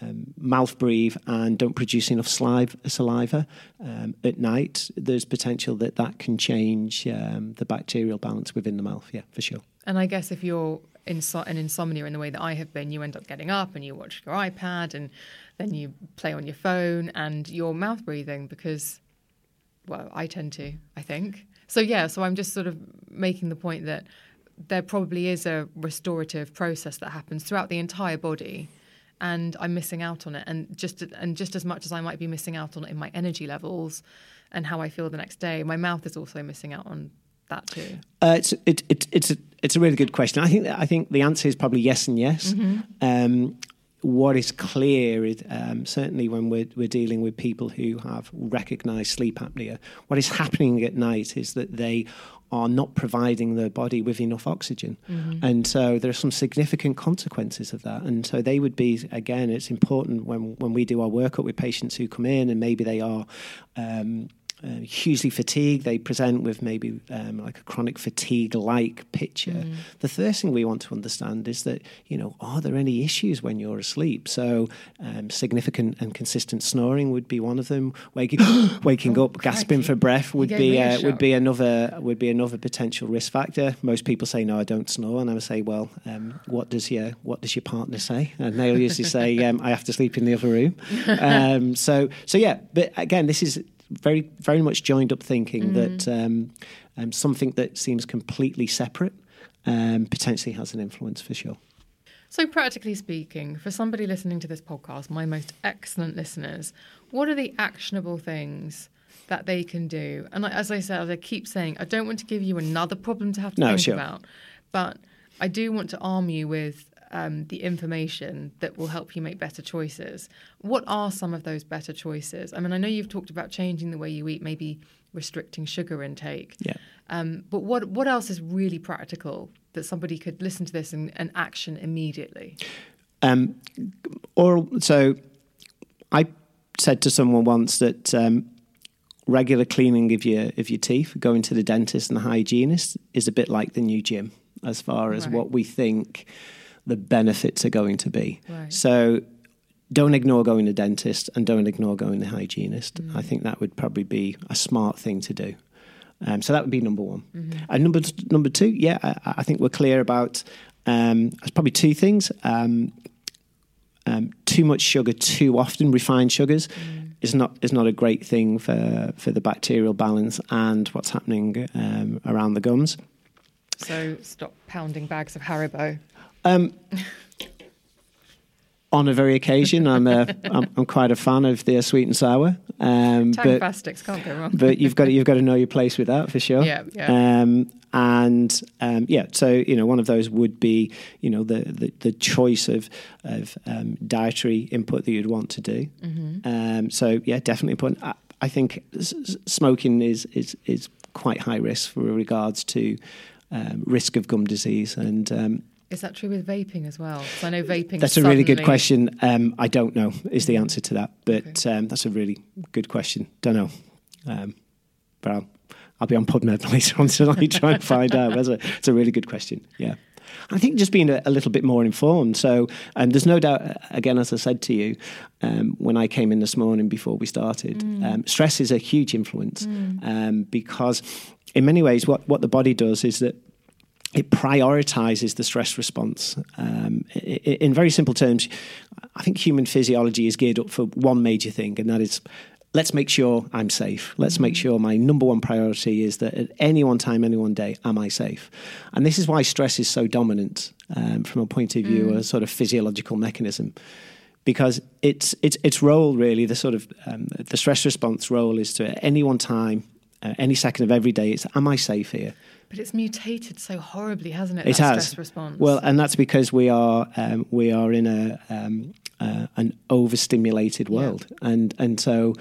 um, mouth breathe and don't produce enough saliva, saliva um, at night, there's potential that that can change um, the bacterial balance within the mouth. Yeah, for sure. And I guess if you're in an insomnia in the way that I have been, you end up getting up and you watch your iPad and then you play on your phone and you're mouth breathing because, well, I tend to, I think. So, yeah, so I'm just sort of making the point that there probably is a restorative process that happens throughout the entire body and I'm missing out on it and just and just as much as I might be missing out on it in my energy levels and how I feel the next day my mouth is also missing out on that too? Uh, it's it, it, it's a it's a really good question. I think I think the answer is probably yes and yes. Mm-hmm. Um, what is clear is um, certainly when we're, we're dealing with people who have recognised sleep apnea, what is happening at night is that they are not providing the body with enough oxygen. Mm-hmm. And so there are some significant consequences of that. And so they would be, again, it's important when, when we do our workup with patients who come in and maybe they are. Um, uh, hugely fatigued. They present with maybe um, like a chronic fatigue-like picture. Mm. The first thing we want to understand is that you know are there any issues when you're asleep? So um, significant and consistent snoring would be one of them. Waking waking oh, up, gasping for breath would be uh, would be another would be another potential risk factor. Most people say no, I don't snore, and I would say, well, um, what does your what does your partner say? And they'll usually say, um, I have to sleep in the other room. Um, so so yeah, but again, this is very very much joined up thinking mm. that um, um, something that seems completely separate um, potentially has an influence for sure. So, practically speaking, for somebody listening to this podcast, my most excellent listeners, what are the actionable things that they can do? And as I said, as I keep saying, I don't want to give you another problem to have to no, think sure. about, but I do want to arm you with um, the information that will help you make better choices. What are some of those better choices? I mean, I know you've talked about changing the way you eat, maybe restricting sugar intake. Yeah. Um, but what what else is really practical that somebody could listen to this and, and action immediately? Um, or so, I said to someone once that um, regular cleaning of your of your teeth, going to the dentist and the hygienist, is a bit like the new gym as far as right. what we think the benefits are going to be. Right. So don't ignore going to dentist and don't ignore going to hygienist. Mm. I think that would probably be a smart thing to do. Um, so that would be number one. Mm-hmm. And number number two, yeah, I, I think we're clear about. Um, there's probably two things. Um, um, too much sugar too often, refined sugars, mm. is not is not a great thing for for the bacterial balance and what's happening um, around the gums. So stop pounding bags of Haribo. Um, on a very occasion, I'm, a, I'm, I'm quite a fan of their sweet and sour. Um, but, can't go wrong. but you've got you've got to know your place with that for sure. Yeah, yeah. Um, and um, yeah, so you know, one of those would be you know the the, the choice of of um, dietary input that you'd want to do. Mm-hmm. Um, so yeah, definitely important. I, I think s- smoking is is is quite high risk for regards to um, risk of gum disease and um, is that true with vaping as well? I know vaping. That's suddenly... a really good question. Um, I don't know is the answer to that, but okay. um, that's a really good question. Don't know. Um, but I'll, I'll be on PubMed later on tonight trying to find out. That's a, it's a really good question. Yeah. I think just being a, a little bit more informed. So, um, there's no doubt, again, as I said to you um, when I came in this morning before we started, um, stress is a huge influence um, because, in many ways, what, what the body does is that it prioritizes the stress response. Um, in very simple terms, I think human physiology is geared up for one major thing, and that is let's make sure I'm safe. Let's make sure my number one priority is that at any one time, any one day, am I safe? And this is why stress is so dominant um, from a point of view, a sort of physiological mechanism. Because its its its role really, the sort of um, the stress response role is to at any one time, uh, any second of every day, it's am I safe here? But it's mutated so horribly, hasn't it? It has stress response. Well, and that's because we are um, we are in a um, uh, an overstimulated world, and and so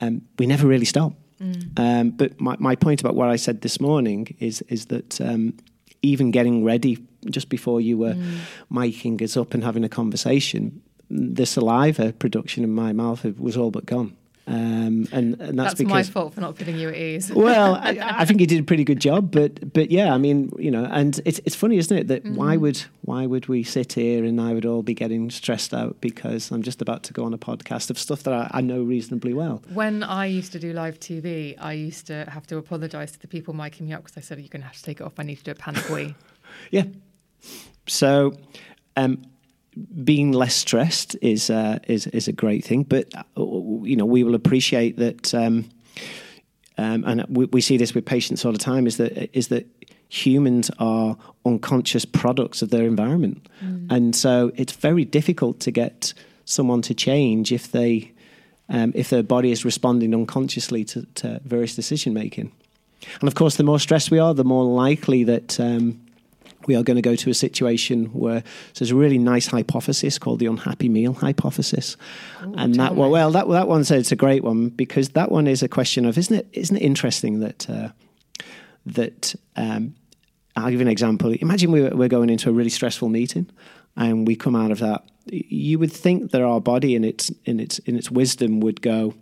um, we never really stop. Mm. Um, but my, my point about what I said this morning is is that um, even getting ready just before you were Mm. miking us up and having a conversation, the saliva production in my mouth was all but gone. Um, and, and that's, that's my because fault for not putting you at ease. well, I, I think he did a pretty good job, but but yeah, I mean, you know, and it's it's funny, isn't it, that why would why would we sit here and I would all be getting stressed out because I'm just about to go on a podcast of stuff that I, I know reasonably well. When I used to do live TV, I used to have to apologise to the people miking me up because I said, "You're going to have to take it off. I need to do a panic wee." Yeah. So, um, being less stressed is uh, is is a great thing, but uh, you know we will appreciate that, um, um, and we, we see this with patients all the time. Is that is that humans are unconscious products of their environment, and so it's very difficult to get someone to change if they um, if their body is responding unconsciously to, to various decision making. And of course, the more stressed we are, the more likely that um, we are going to go to a situation where so there's a really nice hypothesis called the unhappy meal hypothesis, and that well, well, that that one says it's a great one because that one is a question of isn't it isn't it interesting that uh, that um, I'll give you an example. Imagine we're, we're going into a really stressful meeting, and we come out of that. You would think that our body, in its in its in its wisdom, would go,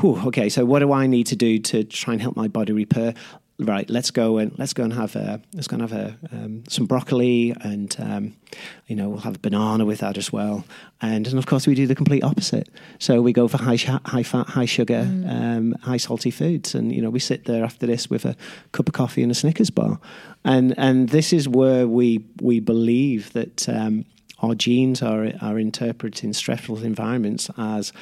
Whew, "Okay, so what do I need to do to try and help my body repair?" Right, let's go and let's go and have a let's go and have a um, some broccoli, and um, you know we'll have a banana with that as well. And and of course we do the complete opposite. So we go for high sh- high fat, high sugar, um, high salty foods, and you know we sit there after this with a cup of coffee and a Snickers bar, and and this is where we we believe that um, our genes are are interpreting stressful environments as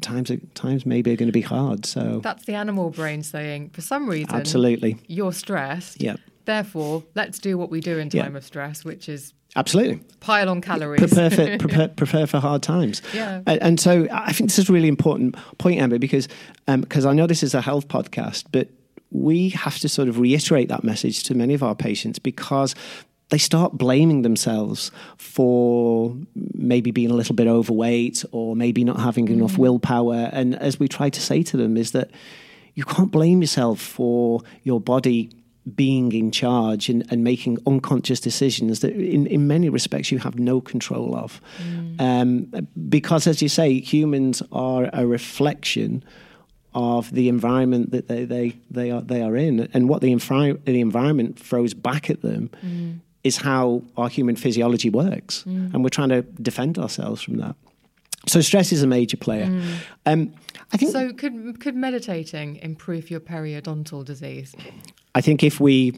times times maybe are going to be hard. So That's the animal brain saying, for some reason, absolutely, you're stressed. yeah, Therefore, let's do what we do in Yeah. time of stress, which is absolutely. pile on calories. prepare for prepare, prepare for hard times. Yeah. And, and so I think this is a really important point, Emma, because um, because I know this is a health podcast, but we have to sort of reiterate that message to many of our patients because they start blaming themselves for maybe being a little bit overweight or maybe not having enough mm. willpower. And as we try to say to them, is that you can't blame yourself for your body being in charge and, and making unconscious decisions that in, in many respects you have no control of. Mm. Um, because as you say, humans are a reflection of the environment that they, they, they are they are in. And what the, envi- the environment throws back at them mm. Is how our human physiology works. Mm. And we're trying to defend ourselves from that. So stress is a major player. Mm. Um, I think So, could could meditating improve your periodontal disease? I think if we,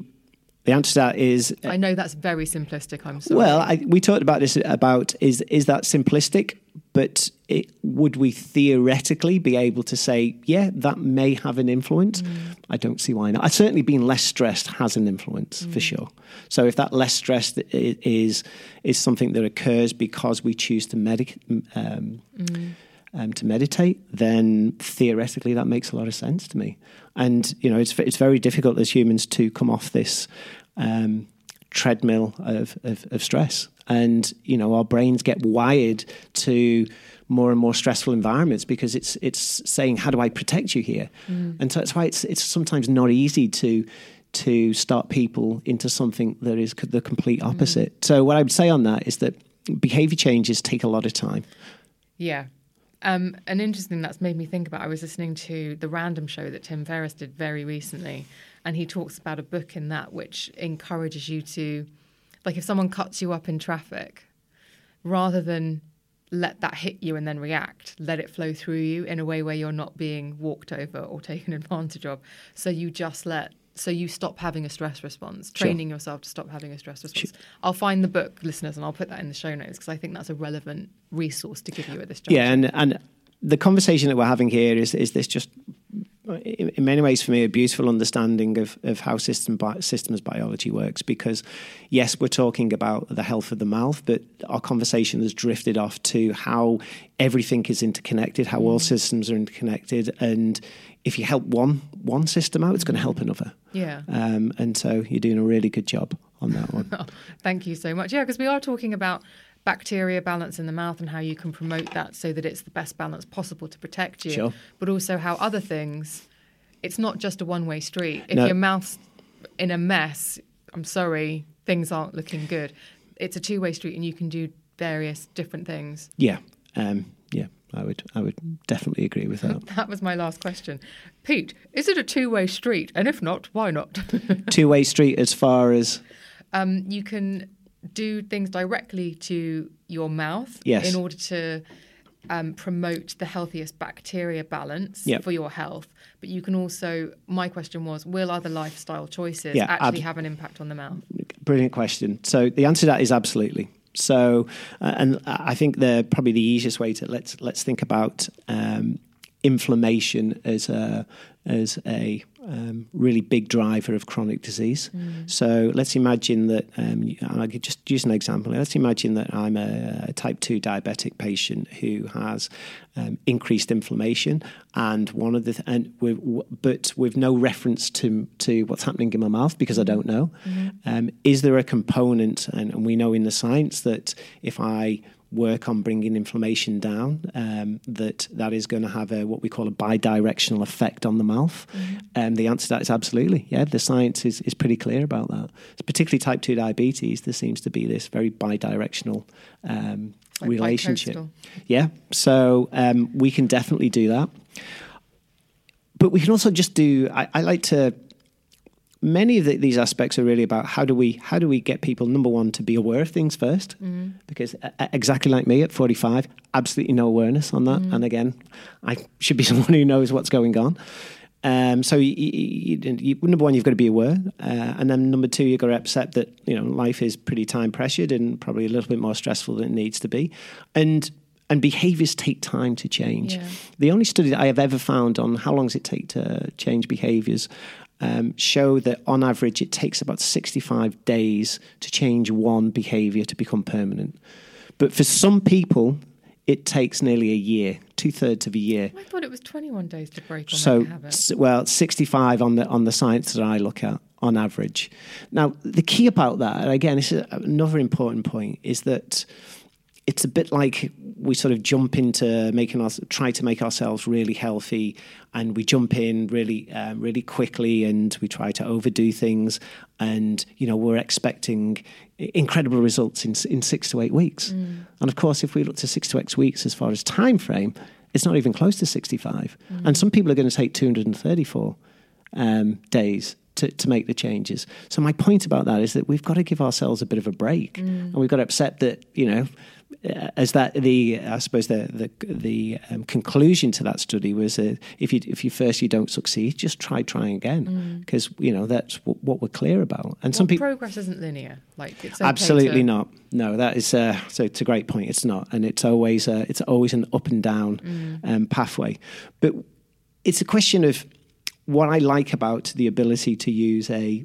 the answer to that is uh, I know that's very simplistic. I'm sorry. well. I, we talked about this about is is that simplistic, but it, would we theoretically be able to say, yeah, that may have an influence? I don't see why not. I certainly being less stressed has an influence for sure. So if that less stress is is something that occurs because we choose to medic. Um, um, to meditate, then theoretically that makes a lot of sense to me. And you know, it's it's very difficult as humans to come off this um, treadmill of, of of stress, and you know, our brains get wired to more and more stressful environments because it's it's saying, how do I protect you here? And so that's why it's it's sometimes not easy to to start people into something that is the complete opposite. So what I would say on that is that behavior changes take a lot of time. yeah, Um, an interesting that's made me think about. I was listening to the Random Show that Tim Ferriss did very recently, and he talks about a book in that which encourages you to, like, if someone cuts you up in traffic, rather than let that hit you and then react, let it flow through you in a way where you're not being walked over or taken advantage of. So you just let so you stop having a stress response, training yourself to stop having a stress response. I'll find the book, listeners, and I'll put that in the show notes because I think that's a relevant resource to give you at this juncture. Yeah, and and the conversation that we're having here is is this just in many ways for me a beautiful understanding of, of how system bi- systems biology works because yes we're talking about the health of the mouth but our conversation has drifted off to how everything is interconnected how all systems are interconnected and if you help one one system out it's going to help another Yeah. um, and so you're doing a really good job on that one Thank you so much. Yeah, because we are talking about bacteria balance in the mouth and how you can promote that so that it's the best balance possible to protect you. Sure. But also how other things, it's not just a one way street. If No. your mouth's in a mess, I'm sorry, things aren't looking good. It's a two way street and you can do various different things. yeah um, yeah I would I would definitely agree with that That was my last question. Pete, is it a two way street? And if not, why not? two way street as far as um, you can do things directly to your mouth Yes. in order to um, promote the healthiest bacteria balance Yep. for your health. But you can also, my question was, will other lifestyle choices Yeah, actually ab- have an impact on the mouth? Brilliant question. So the answer to that is absolutely. So, uh, and I think the probably the easiest way to let's let's think about um, inflammation as a as a um, really big driver of chronic disease. So let's imagine that, um, I could just use an example. Let's imagine that I'm a, a type two diabetic patient who has um, increased inflammation, and one of the th- and with, but with no reference to to what's happening in my mouth because I don't know. Um, is there a component, and, and we know in the science that if I work on bringing inflammation down, um, that that is going to have a what we call a bidirectional effect on the mouth. And the answer to that is absolutely, yeah. The science is, is pretty clear about that. It's particularly type two diabetes. There seems to be this very bidirectional um, Like relationship. bicoastal. Yeah, so um, we can definitely do that. But we can also just do. I, I like to. Many of the, these aspects are really about how do we how do we get people number one to be aware of things 1st because uh, exactly like me at forty five, absolutely no awareness on that. And again, I should be someone who knows what's going on. Um, so you, you, you, number one, you've got to be aware, uh, and then number two, you've got to accept that you know life is pretty time pressured and probably a little bit more stressful than it needs to be, and and behaviours take time to change. Yeah. The only study that I have ever found on how long does it take to change behaviours um, show that on average it takes about 65 days to change one behaviour to become permanent. But for some people, it takes nearly a year, two thirds of a year. I thought it was 21 days to break So, make habit. s- well, 65 on the on the science that I look at on average. Now, the key about that, and again, this is another important point, is that it's a bit like we sort of jump into making us try to make ourselves really healthy, and we jump in really, um, really quickly, and we try to overdo things, and you know we're expecting incredible results in in six to eight weeks, and of course, if we look to six to eight weeks as far as time frame, it's not even close to sixty five, and some people are going to take two hundred and thirty four um, days to, to make the changes. So my point about that is that we've got to give ourselves a bit of a break, and we've got to accept that you know, as that the I suppose the the the um, conclusion to that study was uh, if you if you first you don't succeed, just try trying again because you know that's what, what we're clear about. And some people progress isn't linear. Like it's okay Absolutely to- not. No, that is uh, so. It's a great point. It's not, and it's always uh, it's always an up and down um, pathway. But it's a question of what I like about the ability to use a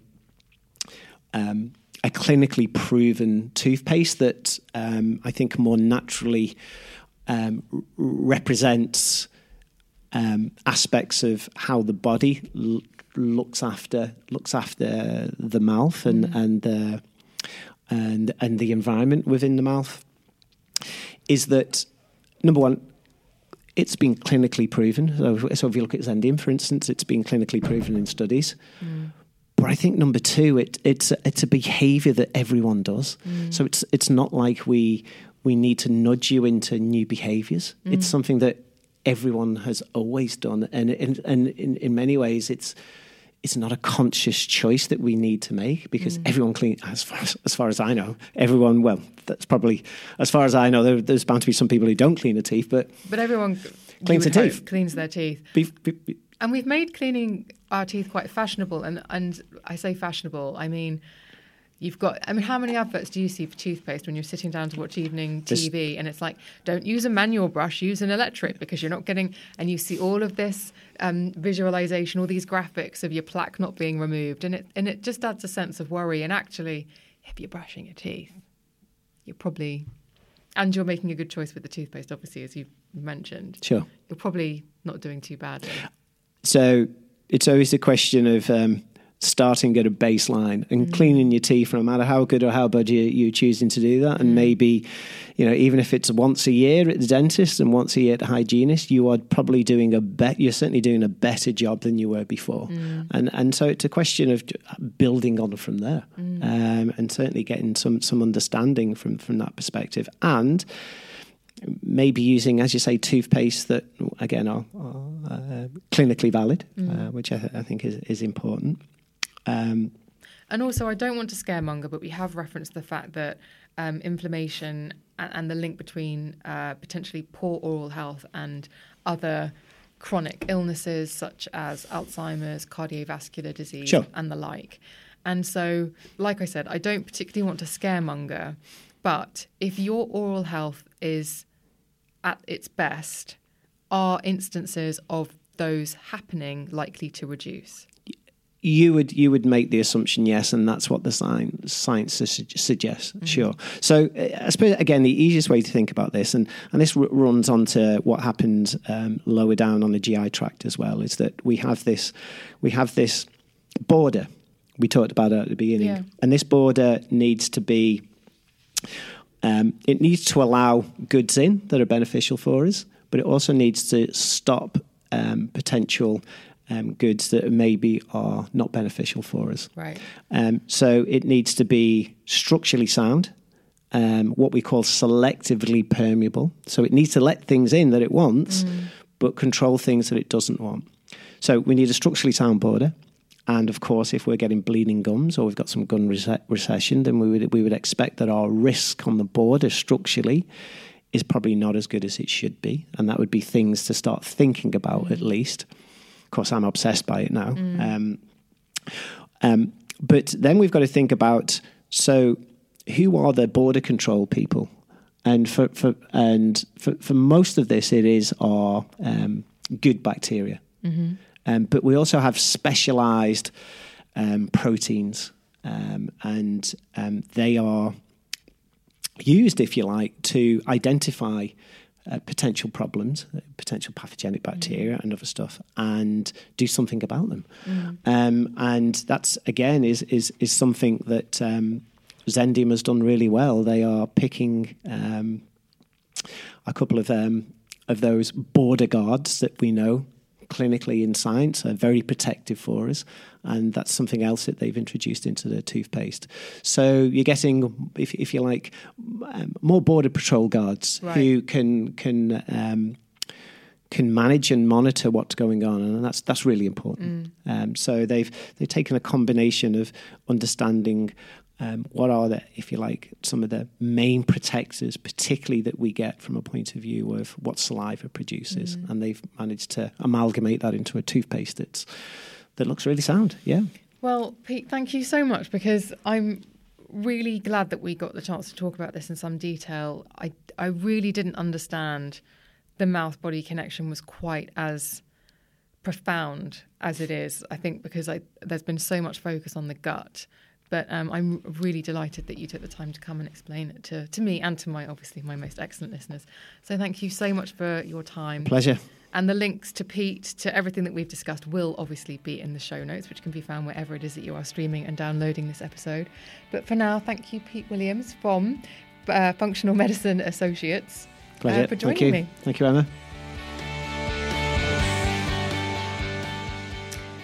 um, a clinically proven toothpaste that um, I think more naturally um, r- represents um, aspects of how the body l- looks after looks after the mouth and and the and and the environment within the mouth is that number one it's been clinically proven. So, so if you look at Zendium for instance it's been clinically proven in studies but I think number two, it, it's a, it's a behaviour that everyone does. Mm. So it's it's not like we we need to nudge you into new behaviors. Mm. It's something that everyone has always done, and and, and in, in many ways, it's it's not a conscious choice that we need to make because mm. everyone clean as far as, as far as I know, everyone well, that's probably as far as I know. There, there's bound to be some people who don't clean their teeth, but But everyone Cleans their teeth. Cleans their teeth. be, be, be- And we've made cleaning our teeth quite fashionable. And, and I say fashionable, I mean, you've got, I mean, how many adverts do you see for toothpaste when you're sitting down to watch evening TV? And it's like, don't use a manual brush, use an electric because you're not getting, and you see all of this um, visualization, all these graphics of your plaque not being removed. And it, and it just adds a sense of worry. And actually, if you're brushing your teeth, you're probably, and you're making a good choice with the toothpaste, obviously, as you've mentioned. Sure. You're probably not doing too badly. So it's always a question of um, starting at a baseline and cleaning your teeth, no matter how good or how bad you, you're choosing to do that. And maybe, you know, even if it's once a year at the dentist and once a year at the hygienist, you are probably doing a bet. You're certainly doing a better job than you were before. And and so it's a question of building on from there, um, and certainly getting some some understanding from from that perspective and maybe using, as you say, toothpaste that again are, are uh, clinically valid, uh, which I, I think is, is important. Um, And also, I don't want to scaremonger, but we have referenced the fact that um, inflammation and, and the link between uh, potentially poor oral health and other chronic illnesses such as Alzheimer's, cardiovascular disease, Sure. and the like. And so, like I said, I don't particularly want to scaremonger, but if your oral health is at its best, are instances of those happening likely to reduce? you would you would make the assumption yes, and that's what the science science su- suggests. Sure. So I suppose again the easiest way to think about this, and and this r- runs on to what happens um, lower down on the GI tract as well, is that we have this we have this border we talked about at the beginning, Yeah. and this border needs to be um, it needs to allow goods in that are beneficial for us, but it also needs to stop um, potential um, goods that maybe are not beneficial for us. Right. Um, so it needs to be structurally sound, um, what we call selectively permeable. So it needs to let things in that it wants, but control things that it doesn't want. So we need a structurally sound border. And of course, if we're getting bleeding gums or we've got some gum rece- recession, then we would we would expect that our risk on the border structurally is probably not as good as it should be, and that would be things to start thinking about at least. Of course, I'm obsessed by it now. Um, um, but then we've got to think about so who are the border control people? And for, for and for, for most of this, it is our um, good bacteria. Um, but we also have specialized um, proteins, um, and um, they are used, if you like, to identify uh, potential problems, uh, potential pathogenic bacteria and other stuff, and do something about them. Um, and that's again is is is something that um, Zendium has done really well. They are picking um, a couple of um, of those border guards that we know clinically in science are very protective for us, and that's something else that they've introduced into the toothpaste. So you're getting, if, if you like, um, more border patrol guards Right. who can can. Um, can manage and monitor what's going on, and that's that's really important. Um, so they've they've taken a combination of understanding um, what are the, if you like, some of the main protectors, particularly that we get from a point of view of what saliva produces, and they've managed to amalgamate that into a toothpaste that's that looks really sound. Yeah, Well, Pete, thank you so much because I'm really glad that we got the chance to talk about this in some detail. I I really didn't understand the mouth body connection was quite as profound as it is. I think because I, there's been so much focus on the gut. But um, I'm really delighted that you took the time to come and explain it to, to me and to my obviously my most excellent listeners. So thank you so much for your time. pleasure. And the links to Pete, to everything that we've discussed, will obviously be in the show notes, which can be found wherever it is that you are streaming and downloading this episode. But for now, thank you, Pete Williams from uh, Functional Medicine Associates, uh, Pleasure. for joining Thank you. me. Thank you, Emma.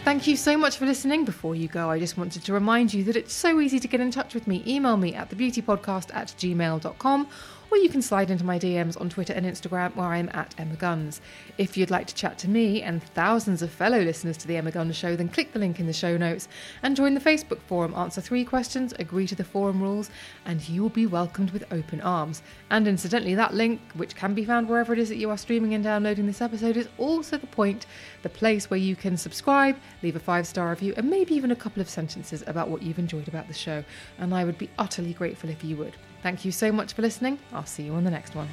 Thank you so much for listening. Before you go, I just wanted to remind you that it's so easy to get in touch with me. Email me at thebeautypodcast at gmail.com or you can slide into my DMs on Twitter and Instagram where I'm at Emma Guns. If you'd like to chat to me and thousands of fellow listeners to The Emma Guns Show, then click the link in the show notes and join the Facebook forum, answer three questions, agree to the forum rules, and you will be welcomed with open arms. And incidentally, that link, which can be found wherever it is that you are streaming and downloading this episode, is also the point, the place where you can subscribe, leave a five star review, and maybe even a couple of sentences about what you've enjoyed about the show. And I would be utterly grateful if you would. Thank you so much for listening. I'll see you on the next one.